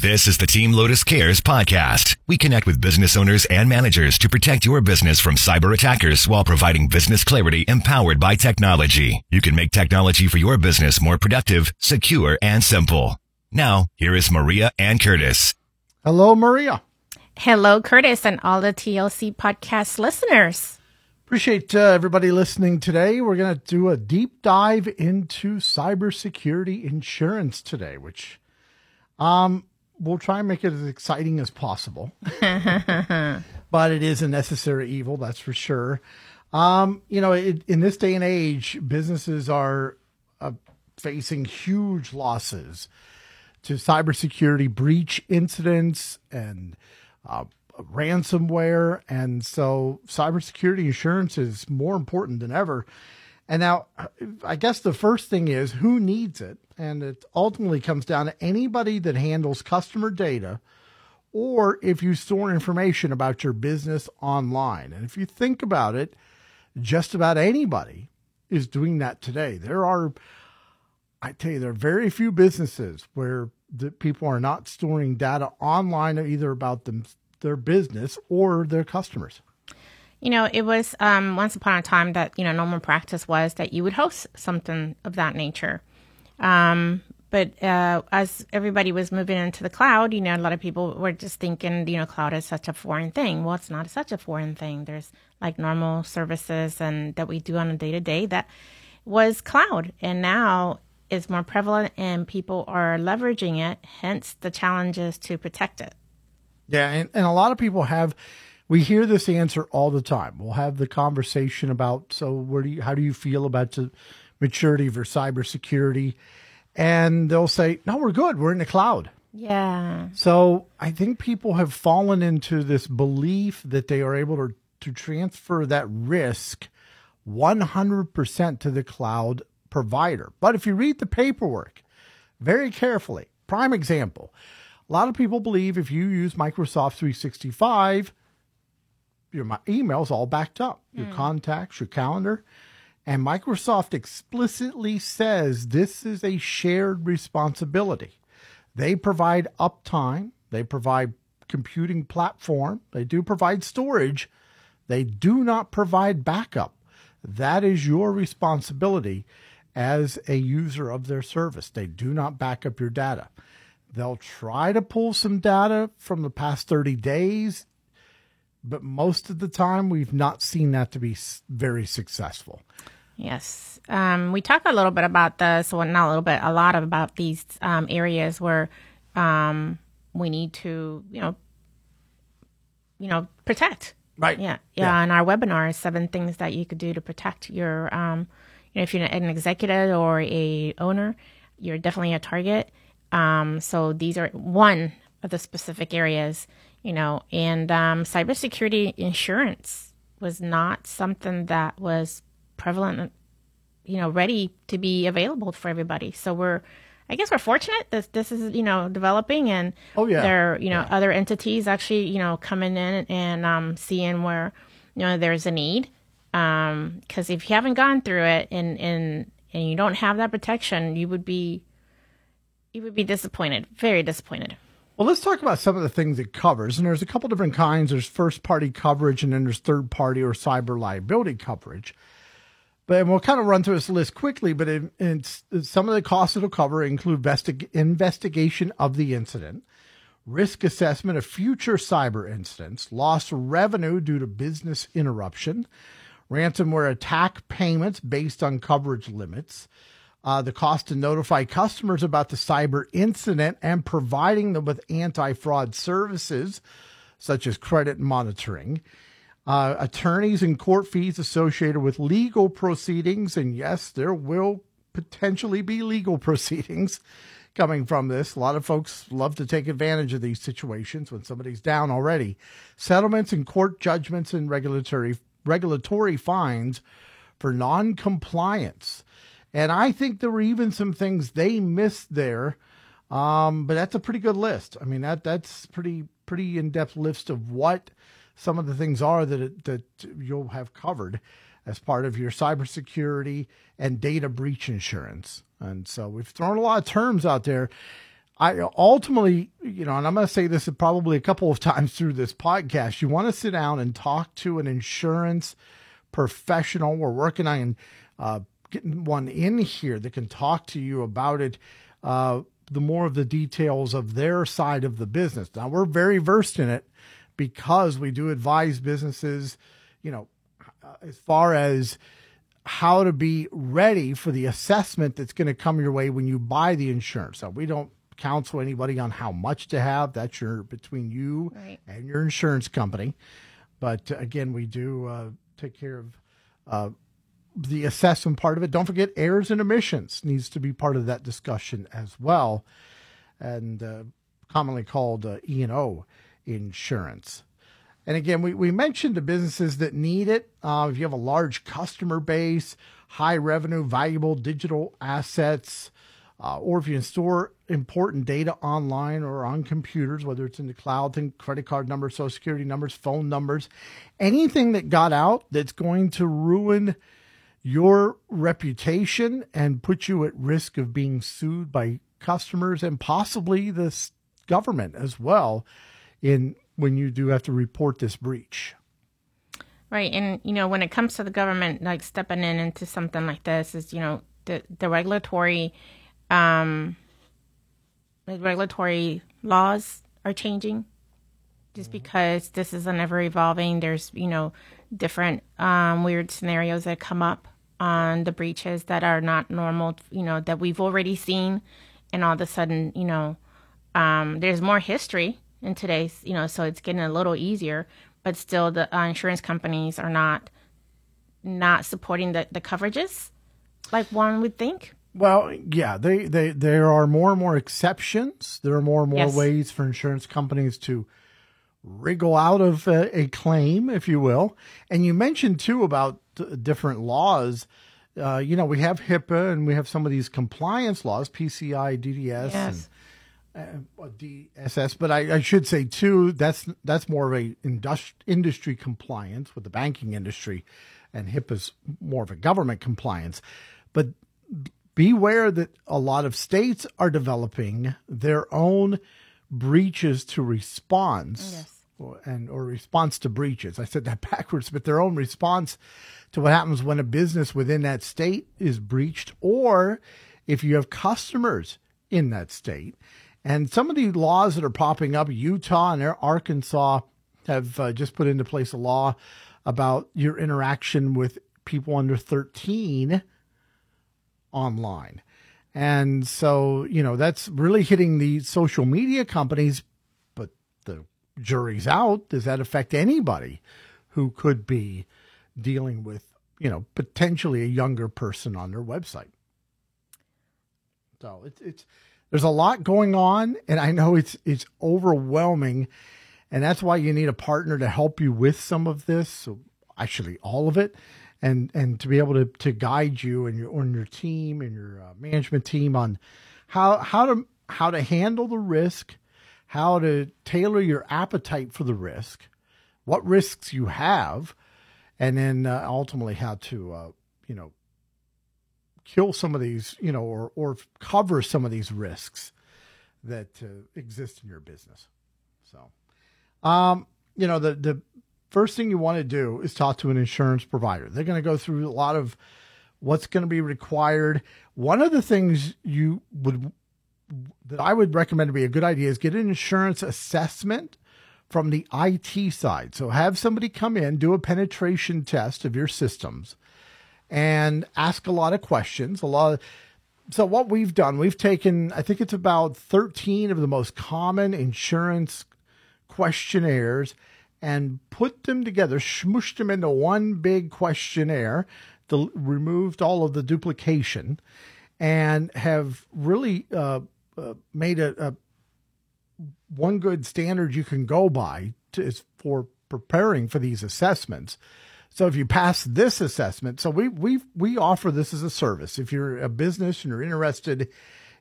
This is the Team Lotus Cares podcast. We connect with business owners and managers to protect your business from cyber attackers while providing business clarity empowered by technology. You can make technology for your business more productive, secure, and simple. Now, here is Maria and Curtis. Hello, Maria. Hello, Curtis, and all the TLC podcast listeners. Appreciate uh, everybody listening today. We're going to do a deep dive into cybersecurity insurance today, which um, we'll try and make it as exciting as possible. but it is a necessary evil, that's for sure. Um, you know, it, in this day and age, businesses are uh, facing huge losses to cybersecurity breach incidents and uh, ransomware. And so cybersecurity insurance is more important than ever. And now, I guess the first thing is who needs it? And it ultimately comes down to anybody that handles customer data or if you store information about your business online. And if you think about it, just about anybody is doing that today. There are, I tell you, there are very few businesses where the people are not storing data online either about them, their business or their customers. You know, it was um, once upon a time that, you know, normal practice was that you would host something of that nature. Um, but uh, as everybody was moving into the cloud, you know, a lot of people were just thinking, you know, cloud is such a foreign thing. Well, it's not such a foreign thing. There's like normal services and that we do on a day to day that was cloud, and now is more prevalent, and people are leveraging it. Hence, the challenges to protect it. Yeah, and, and a lot of people have we hear this answer all the time. We'll have the conversation about so where do you how do you feel about the maturity for cybersecurity? And they'll say, No, we're good. We're in the cloud. Yeah. So I think people have fallen into this belief that they are able to, to transfer that risk 100% to the cloud provider. But if you read the paperwork very carefully, prime example, a lot of people believe if you use Microsoft 365, your my emails all backed up, your mm. contacts, your calendar. And Microsoft explicitly says this is a shared responsibility. They provide uptime, they provide computing platform, they do provide storage, they do not provide backup. That is your responsibility as a user of their service. They do not back up your data. They'll try to pull some data from the past 30 days but most of the time we've not seen that to be very successful. Yes. Um, we talk a little bit about this, well, not a little bit, a lot about these um, areas where um, we need to, you know, you know, protect. Right. Yeah. Yeah. yeah. On our webinar, is seven things that you could do to protect your, um, you know, if you're an executive or a owner, you're definitely a target. Um, so these are one of the specific areas you know, and um, cybersecurity insurance was not something that was prevalent, you know, ready to be available for everybody. So we're, I guess we're fortunate that this is, you know, developing and oh, yeah. there, you know, yeah. other entities actually, you know, coming in and um, seeing where, you know, there's a need. Because um, if you haven't gone through it and, and, and you don't have that protection, you would be, you would be disappointed, very disappointed. Well, let's talk about some of the things it covers. And there's a couple different kinds. There's first party coverage, and then there's third party or cyber liability coverage. But we'll kind of run through this list quickly. But it, it's, some of the costs it'll cover include investigation of the incident, risk assessment of future cyber incidents, lost revenue due to business interruption, ransomware attack payments based on coverage limits uh, the cost to notify customers about the cyber incident and providing them with anti fraud services such as credit monitoring, uh, attorneys and court fees associated with legal proceedings. And yes, there will potentially be legal proceedings coming from this. A lot of folks love to take advantage of these situations when somebody's down already. Settlements and court judgments and regulatory regulatory fines for non-compliance. And I think there were even some things they missed there. Um, but that's a pretty good list. I mean, that that's pretty pretty in depth list of what some of the things are that that you'll have covered as part of your cybersecurity and data breach insurance. And so we've thrown a lot of terms out there. I ultimately, you know, and I'm going to say this probably a couple of times through this podcast. You want to sit down and talk to an insurance professional. We're working on uh, getting one in here that can talk to you about it. Uh, the more of the details of their side of the business. Now we're very versed in it because we do advise businesses, you know, uh, as far as how to be ready for the assessment that's going to come your way when you buy the insurance. So we don't counsel anybody on how much to have. That's your between you right. and your insurance company. But uh, again, we do uh, take care of uh, the assessment part of it. Don't forget errors and omissions needs to be part of that discussion as well, and uh, commonly called uh, E and O insurance. And again, we, we mentioned the businesses that need it. Uh, if you have a large customer base, high revenue, valuable digital assets, uh, or if you store important data online or on computers, whether it's in the cloud, and credit card numbers, social security numbers, phone numbers, anything that got out that's going to ruin your reputation and put you at risk of being sued by customers and possibly the government as well in when you do have to report this breach. Right, and you know when it comes to the government like stepping in into something like this is you know the the regulatory um the regulatory laws are changing just mm-hmm. because this is an ever evolving there's you know different um, weird scenarios that come up on the breaches that are not normal you know that we've already seen and all of a sudden you know um, there's more history in today's, you know, so it's getting a little easier, but still the uh, insurance companies are not not supporting the, the coverages like one would think. Well, yeah, they, they there are more and more exceptions. There are more and more yes. ways for insurance companies to wriggle out of a, a, claim, if you will. And you mentioned too about different laws. Uh, you know, we have HIPAA and we have some of these compliance laws, PCI, DDS, yes. and uh, DSS, but I, I, should say too that's that's more of a industri- industry compliance with the banking industry, and HIPAA's more of a government compliance. But beware that a lot of states are developing their own breaches to response. Yes. Or, and or response to breaches. I said that backwards, but their own response to what happens when a business within that state is breached, or if you have customers in that state and some of the laws that are popping up, Utah and Arkansas have uh, just put into place a law about your interaction with people under 13 online. And so, you know, that's really hitting the social media companies, but the jury's out. Does that affect anybody who could be dealing with, you know, potentially a younger person on their website? So it's, it's, there's a lot going on, and I know it's it's overwhelming, and that's why you need a partner to help you with some of this. So actually, all of it, and and to be able to to guide you and your on your team and your uh, management team on how how to how to handle the risk, how to tailor your appetite for the risk, what risks you have, and then uh, ultimately how to uh, you know kill some of these, you know, or or cover some of these risks that uh, exist in your business. So, um, you know, the the first thing you want to do is talk to an insurance provider. They're going to go through a lot of what's going to be required. One of the things you would that I would recommend to be a good idea is get an insurance assessment from the IT side. So have somebody come in, do a penetration test of your systems and ask a lot of questions. A lot of, so what we've done, we've taken, I think it's about 13 of the most common insurance questionnaires and put them together, smooshed them into one big questionnaire, the, removed all of the duplication, and have really uh, uh, made a, a, one good standard you can go by to, for preparing for these assessments. So if you pass this assessment, so we we we offer this as a service. If you're a business and you're interested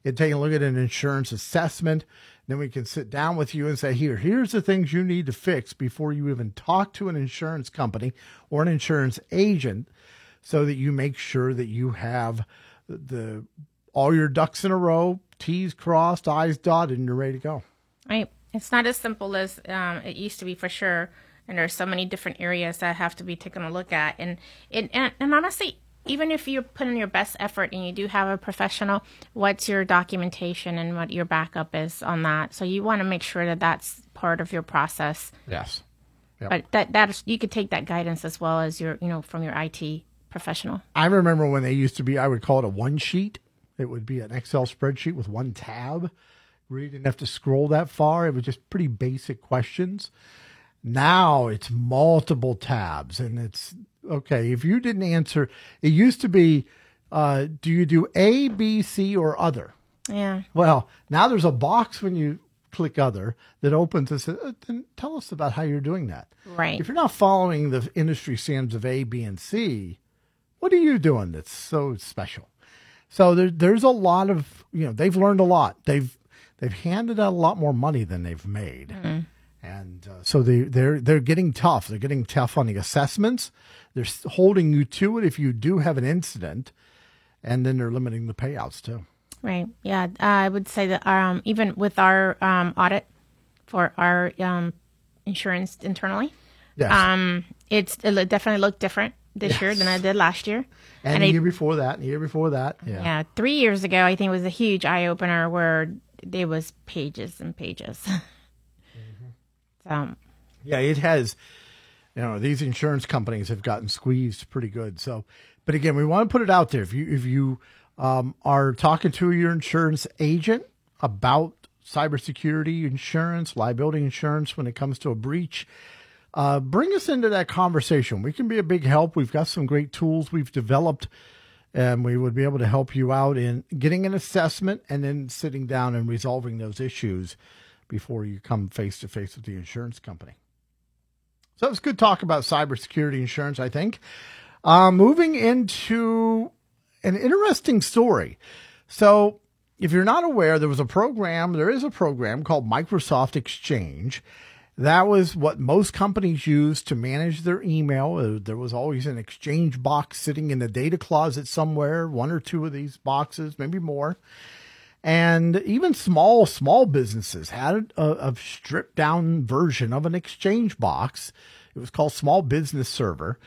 in taking a look at an insurance assessment, then we can sit down with you and say, here, here's the things you need to fix before you even talk to an insurance company or an insurance agent, so that you make sure that you have the all your ducks in a row T's crossed, I's dotted, and you're ready to go. Right. It's not as simple as um, it used to be for sure. And there's so many different areas that have to be taken a look at. And, and, and, and honestly, even if you put in your best effort and you do have a professional, what's your documentation and what your backup is on that? So you want to make sure that that's part of your process. Yes. Yep. But that that you could take that guidance as well as your you know from your IT professional. I remember when they used to be. I would call it a one sheet. It would be an Excel spreadsheet with one tab. Where you didn't have to scroll that far. It was just pretty basic questions. Now it's multiple tabs, and it's okay. If you didn't answer, it used to be, uh, do you do A, B, C, or other? Yeah. Well, now there's a box when you click other that opens and says, uh, then tell us about how you're doing that. Right. If you're not following the industry standards of A, B, and C, what are you doing that's so special? So there, there's a lot of, you know, they've learned a lot. They've, they've handed out a lot more money than they've made. Mm-hmm. And uh, so they, they're, they're getting tough. They're getting tough on the assessments. They're holding you to it if you do have an incident. And then they're limiting the payouts too. Right. Yeah. Uh, I would say that um, even with our um, audit for our um, insurance internally, yes. um, it's it definitely looked different this yes. year than I did last year. And, and the year before that, and the year before that. Yeah. Yeah. Three years ago, I think it was a huge eye opener where there was pages and pages. Yeah, it has. You know, these insurance companies have gotten squeezed pretty good. So, but again, we want to put it out there. If you if you um, are talking to your insurance agent about cybersecurity insurance, liability insurance when it comes to a breach. Uh, bring us into that conversation. We can be a big help. We've got some great tools we've developed, and we would be able to help you out in getting an assessment and then sitting down and resolving those issues before you come face to face with the insurance company. So it's good talk about cybersecurity insurance, I think. Uh, moving into an interesting story. So, if you're not aware, there was a program, there is a program called Microsoft Exchange. That was what most companies use to manage their email. Uh, there was always an exchange box sitting in the data closet somewhere, one or two of these boxes, maybe more. And even small, small businesses had a, a stripped down version of an exchange box. It was called Small Business Server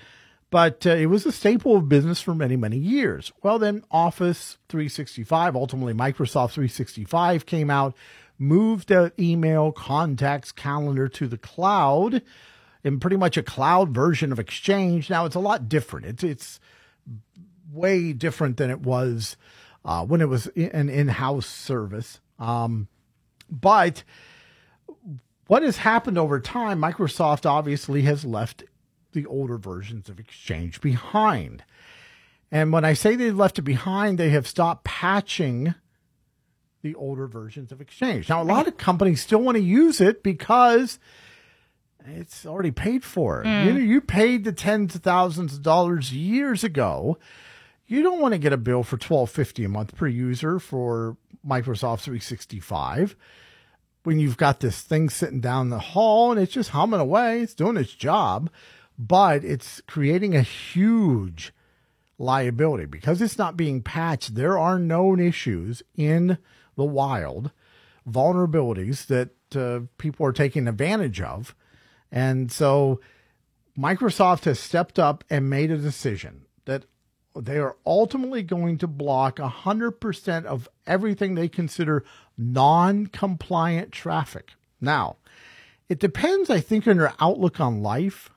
but uh, it was a staple of business for many, many years. Well, then Office 365, ultimately Microsoft 365 came out, moved the email, contacts, calendar to the cloud in pretty much a cloud version of Exchange. Now it's a lot different. It's, it's way different than it was uh, when it was an in-house service. Um, but what has happened over time, Microsoft obviously has left the older versions of Exchange behind. And when I say they left it behind, they have stopped patching the older versions of Exchange. Now, a lot of companies still want to use it because it's already paid for. Mm. You know, you paid the tens of thousands of dollars years ago. You don't want to get a bill for twelve fifty a month per user for Microsoft 365 when you've got this thing sitting down the hall and it's just humming away. It's doing its job but it's creating a huge liability because it's not being patched. There are known issues in the wild, vulnerabilities that uh, people are taking advantage of. And so Microsoft has stepped up and made a decision that they are ultimately going to block 100% of everything they consider non compliant traffic. Now, it depends, I think, on your outlook on life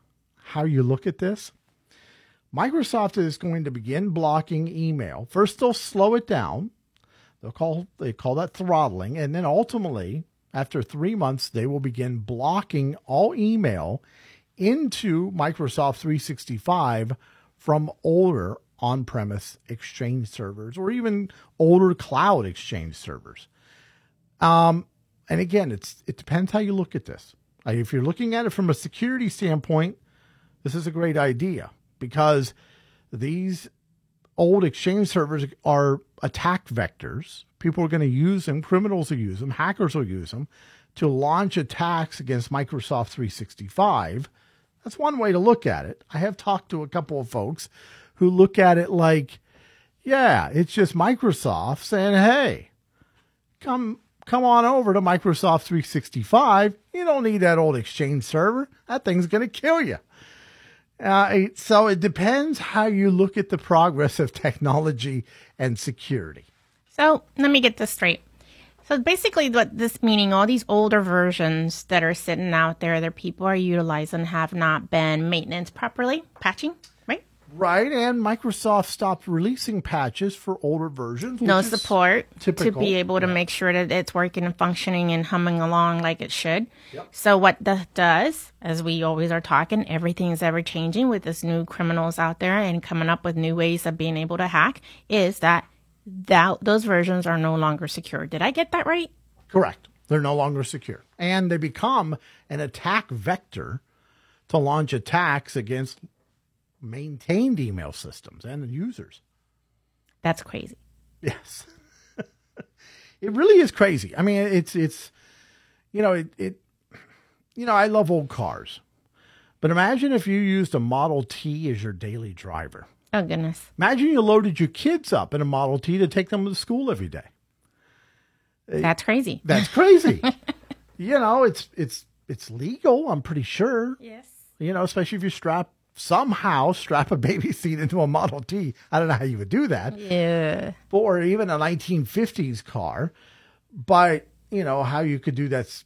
how you look at this. Microsoft is going to begin blocking email. First, they'll slow it down. They'll call they call that throttling, and then ultimately, after three months, they will begin blocking all email into Microsoft 365 from older on-premise Exchange servers or even older cloud Exchange servers. Um, and again, it's it depends how you look at this. If you're looking at it from a security standpoint, this is a great idea because these old exchange servers are attack vectors. People are going to use them, criminals will use them, hackers will use them to launch attacks against Microsoft 365. That's one way to look at it. I have talked to a couple of folks who look at it like, yeah, it's just Microsoft saying, hey, come come on over to Microsoft 365. You don't need that old Exchange server. That thing's going to kill you. Uh, so it depends how you look at the progress of technology and security. So let me get this straight. So basically, what this meaning, all these older versions that are sitting out there that people are utilizing have not been maintenance properly, patching, right? And Microsoft stopped releasing patches for older versions. No support to be able to make sure that it's working and functioning and humming along like it should. Yep. So what that does, as we always are talking, everything is ever changing with this new criminals out there and coming up with new ways of being able to hack. Is that that those versions are no longer secure? Did I get that right? Correct. They're no longer secure. And they become an attack vector to launch attacks against maintained email systems and users. That's crazy. Yes. it really is crazy. I mean, it's it's you know, it it you know, I love old cars. But imagine if you used a Model T as your daily driver. Oh goodness. Imagine you loaded your kids up in a Model T to take them to school every day. That's crazy. That's crazy. you know, it's it's it's legal, I'm pretty sure. Yes. You know, especially if you strap somehow strap a baby seat into a Model T. I don't know how you would do that. Yeah. Or even a 1950s car. But, you know, how you could do that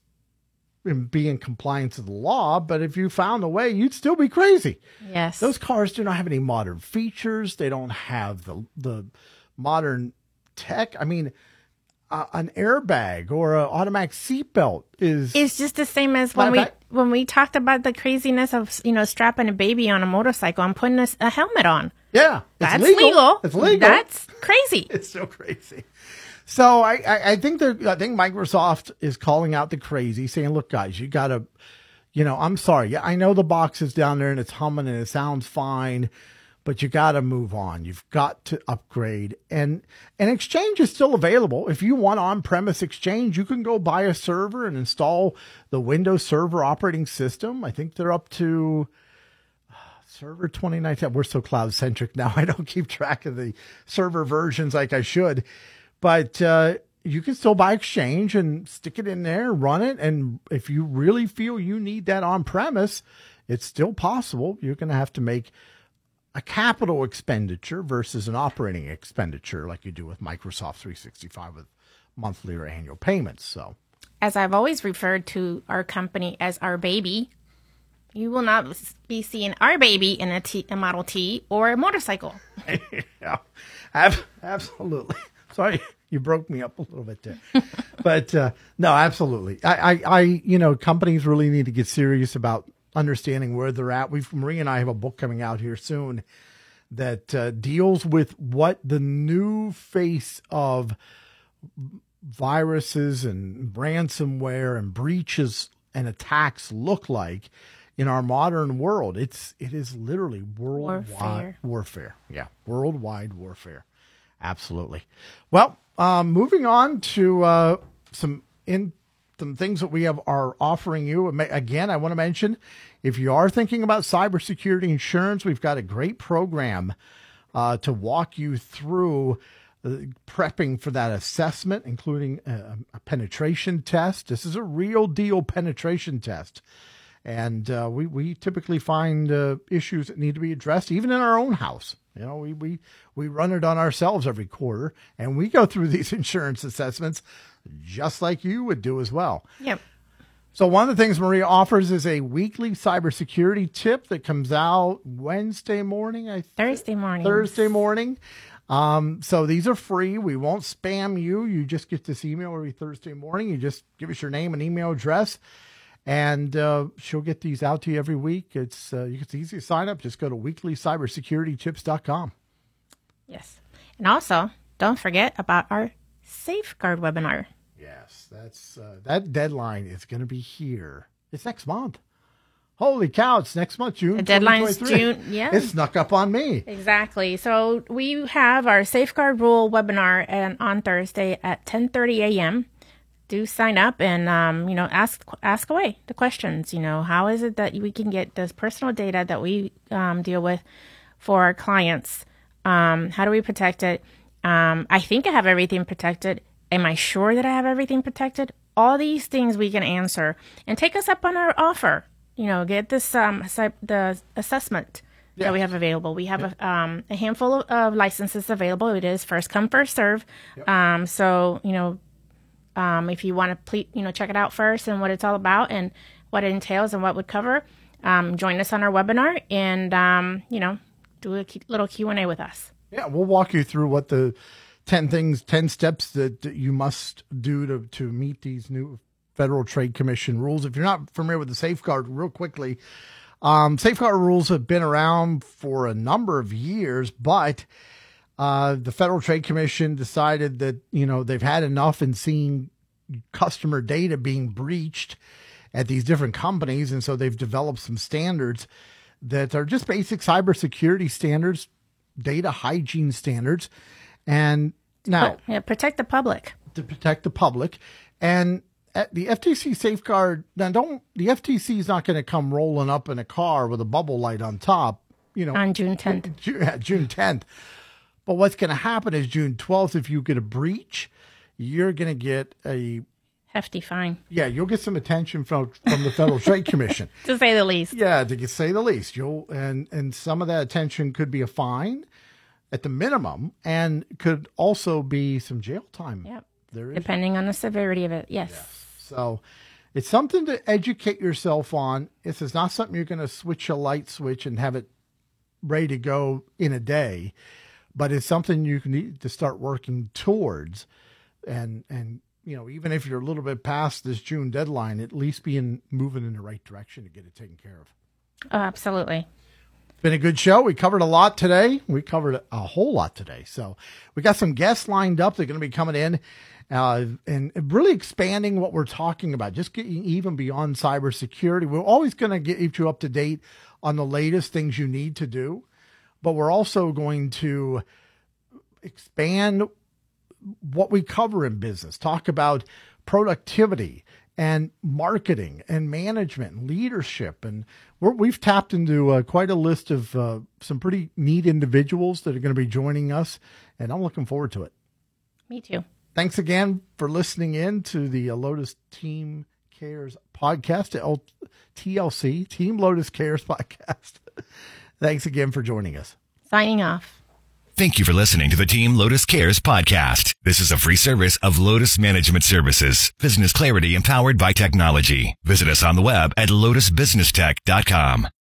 and be in compliance with the law. But if you found a way, you'd still be crazy. Yes. Those cars do not have any modern features. They don't have the the modern tech. I mean, uh, an airbag or an automatic seatbelt is it's just the same as when we when we talked about the craziness of you know strapping a baby on a motorcycle and putting a helmet on. yeah, That's legal. It's legal. That's crazy. it's so crazy. So I, I, I think I think Microsoft is calling out the crazy, saying, "Look, guys, you got to, you know, I'm sorry. Yeah, I know the box is down there and it's humming and it sounds fine, but you got to move on. You've got to upgrade. And and Exchange is still available. If you want on-premise Exchange, you can go buy a server and install the Windows Server operating system. I think they're up to server 2019 we're so cloud centric now i don't keep track of the server versions like i should but uh, you can still buy exchange and stick it in there run it and if you really feel you need that on premise it's still possible you're going to have to make a capital expenditure versus an operating expenditure like you do with microsoft 365 with monthly or annual payments so As I've always referred to our company as our baby, you will not be seeing our baby in a, T, a Model T or a motorcycle. yeah, absolutely. Sorry, you broke me up a little bit there, but uh, no, absolutely. I, I, I, you know, companies really need to get serious about understanding where they're at. We've Maria and I have a book coming out here soon that uh, deals with what the new face of viruses and ransomware and breaches and attacks look like in our modern world. It's it is literally worldwide Warfare. warfare. Yeah, worldwide warfare. Absolutely. Well, um, moving on to uh, some in some things that we have are offering you. Again, I want to mention if you are thinking about cybersecurity insurance, we've got a great program uh, to walk you through uh, prepping for that assessment, including a, a penetration test. This is a real deal penetration test. And uh, we, we typically find uh, issues that need to be addressed, even in our own house. You know, we, we, we run it on ourselves every quarter, and we go through these insurance assessments just like you would do as well. Yep. So one of the things Maria offers is a weekly cybersecurity tip that comes out Wednesday morning. I. Thursday morning. Thursday morning. Um, so these are free. We won't spam you. You just get this email every Thursday morning. You just give us your name and email address, and uh, she'll get these out to you every week. It's uh, it's easy to sign up. Just go to weeklycybersecuritytips.com. Yes. And also, don't forget about our safeguard webinar. Yes, that's uh, that deadline is going to be here. It's next month. Holy cow! It's next month, June. The deadline's 2023. June, yeah. it snuck up on me. Exactly. So we have our safeguard rule webinar and on Thursday at 10:30 a.m. Do sign up and um, you know ask ask away the questions. You know how is it that we can get this personal data that we um, deal with for our clients? Um, how do we protect it? Um, I think I have everything protected. Am I sure that I have everything protected? All these things we can answer and take us up on our offer. You know, get this um the assessment yeah. that we have available. We have a, um, a handful of, of, licenses available. It is first come first serve. Yep. Um, so you know, um, if you want to, you know, check it out first and what it's all about and what it entails and what would cover. Um, join us on our webinar and um, you know, do a little Q and A with us. Yeah, we'll walk you through what the ten things, ten steps that, that you must do to to meet these new Federal Trade Commission rules. If you're not familiar with the safeguard, real quickly, um, safeguard rules have been around for a number of years, but uh, the Federal Trade Commission decided that you know they've had enough in seeing customer data being breached at these different companies, and so they've developed some standards that are just basic cybersecurity standards, data hygiene standards, and now yeah, protect the public to protect the public, and the FTC safeguard now don't the FTC is not going to come rolling up in a car with a bubble light on top, you know, on June 10th. June 10th. But what's going to happen is June 12th if you get a breach, you're going to get a hefty fine. Yeah, you'll get some attention from from the Federal Trade Commission, to say the least. Yeah, to say the least. You'll and and some of that attention could be a fine at the minimum, and could also be some jail time. Yep. There is depending on the severity of it. Yes. Yeah. So it's something to educate yourself on. This is not something you're going to switch a light switch and have it ready to go in a day, but it's something you need to start working towards. And, and, you know, even if you're a little bit past this June deadline, at least being moving in the right direction to get it taken care of. Oh, absolutely. Been a good show. We covered a lot today. We covered a whole lot today. So we got some guests lined up. They're going to be coming in uh, and really expanding what we're talking about, just getting even beyond cybersecurity. We're always going to get you up to date on the latest things you need to do, but we're also going to expand what we cover in business, talk about productivity and marketing and management and leadership. And we have tapped into uh, quite a list of uh, some pretty neat individuals that are going to be joining us, and I'm looking forward to it. Me too. Thanks again for listening in to the Lotus Team Cares podcast, TLC, Team Lotus Cares podcast. Thanks again for joining us. Signing off. Thank you for listening to the Team Lotus Cares podcast. This is a free service of Lotus Management Services, business clarity empowered by technology. Visit us on the web at lotusbusinesstech.com.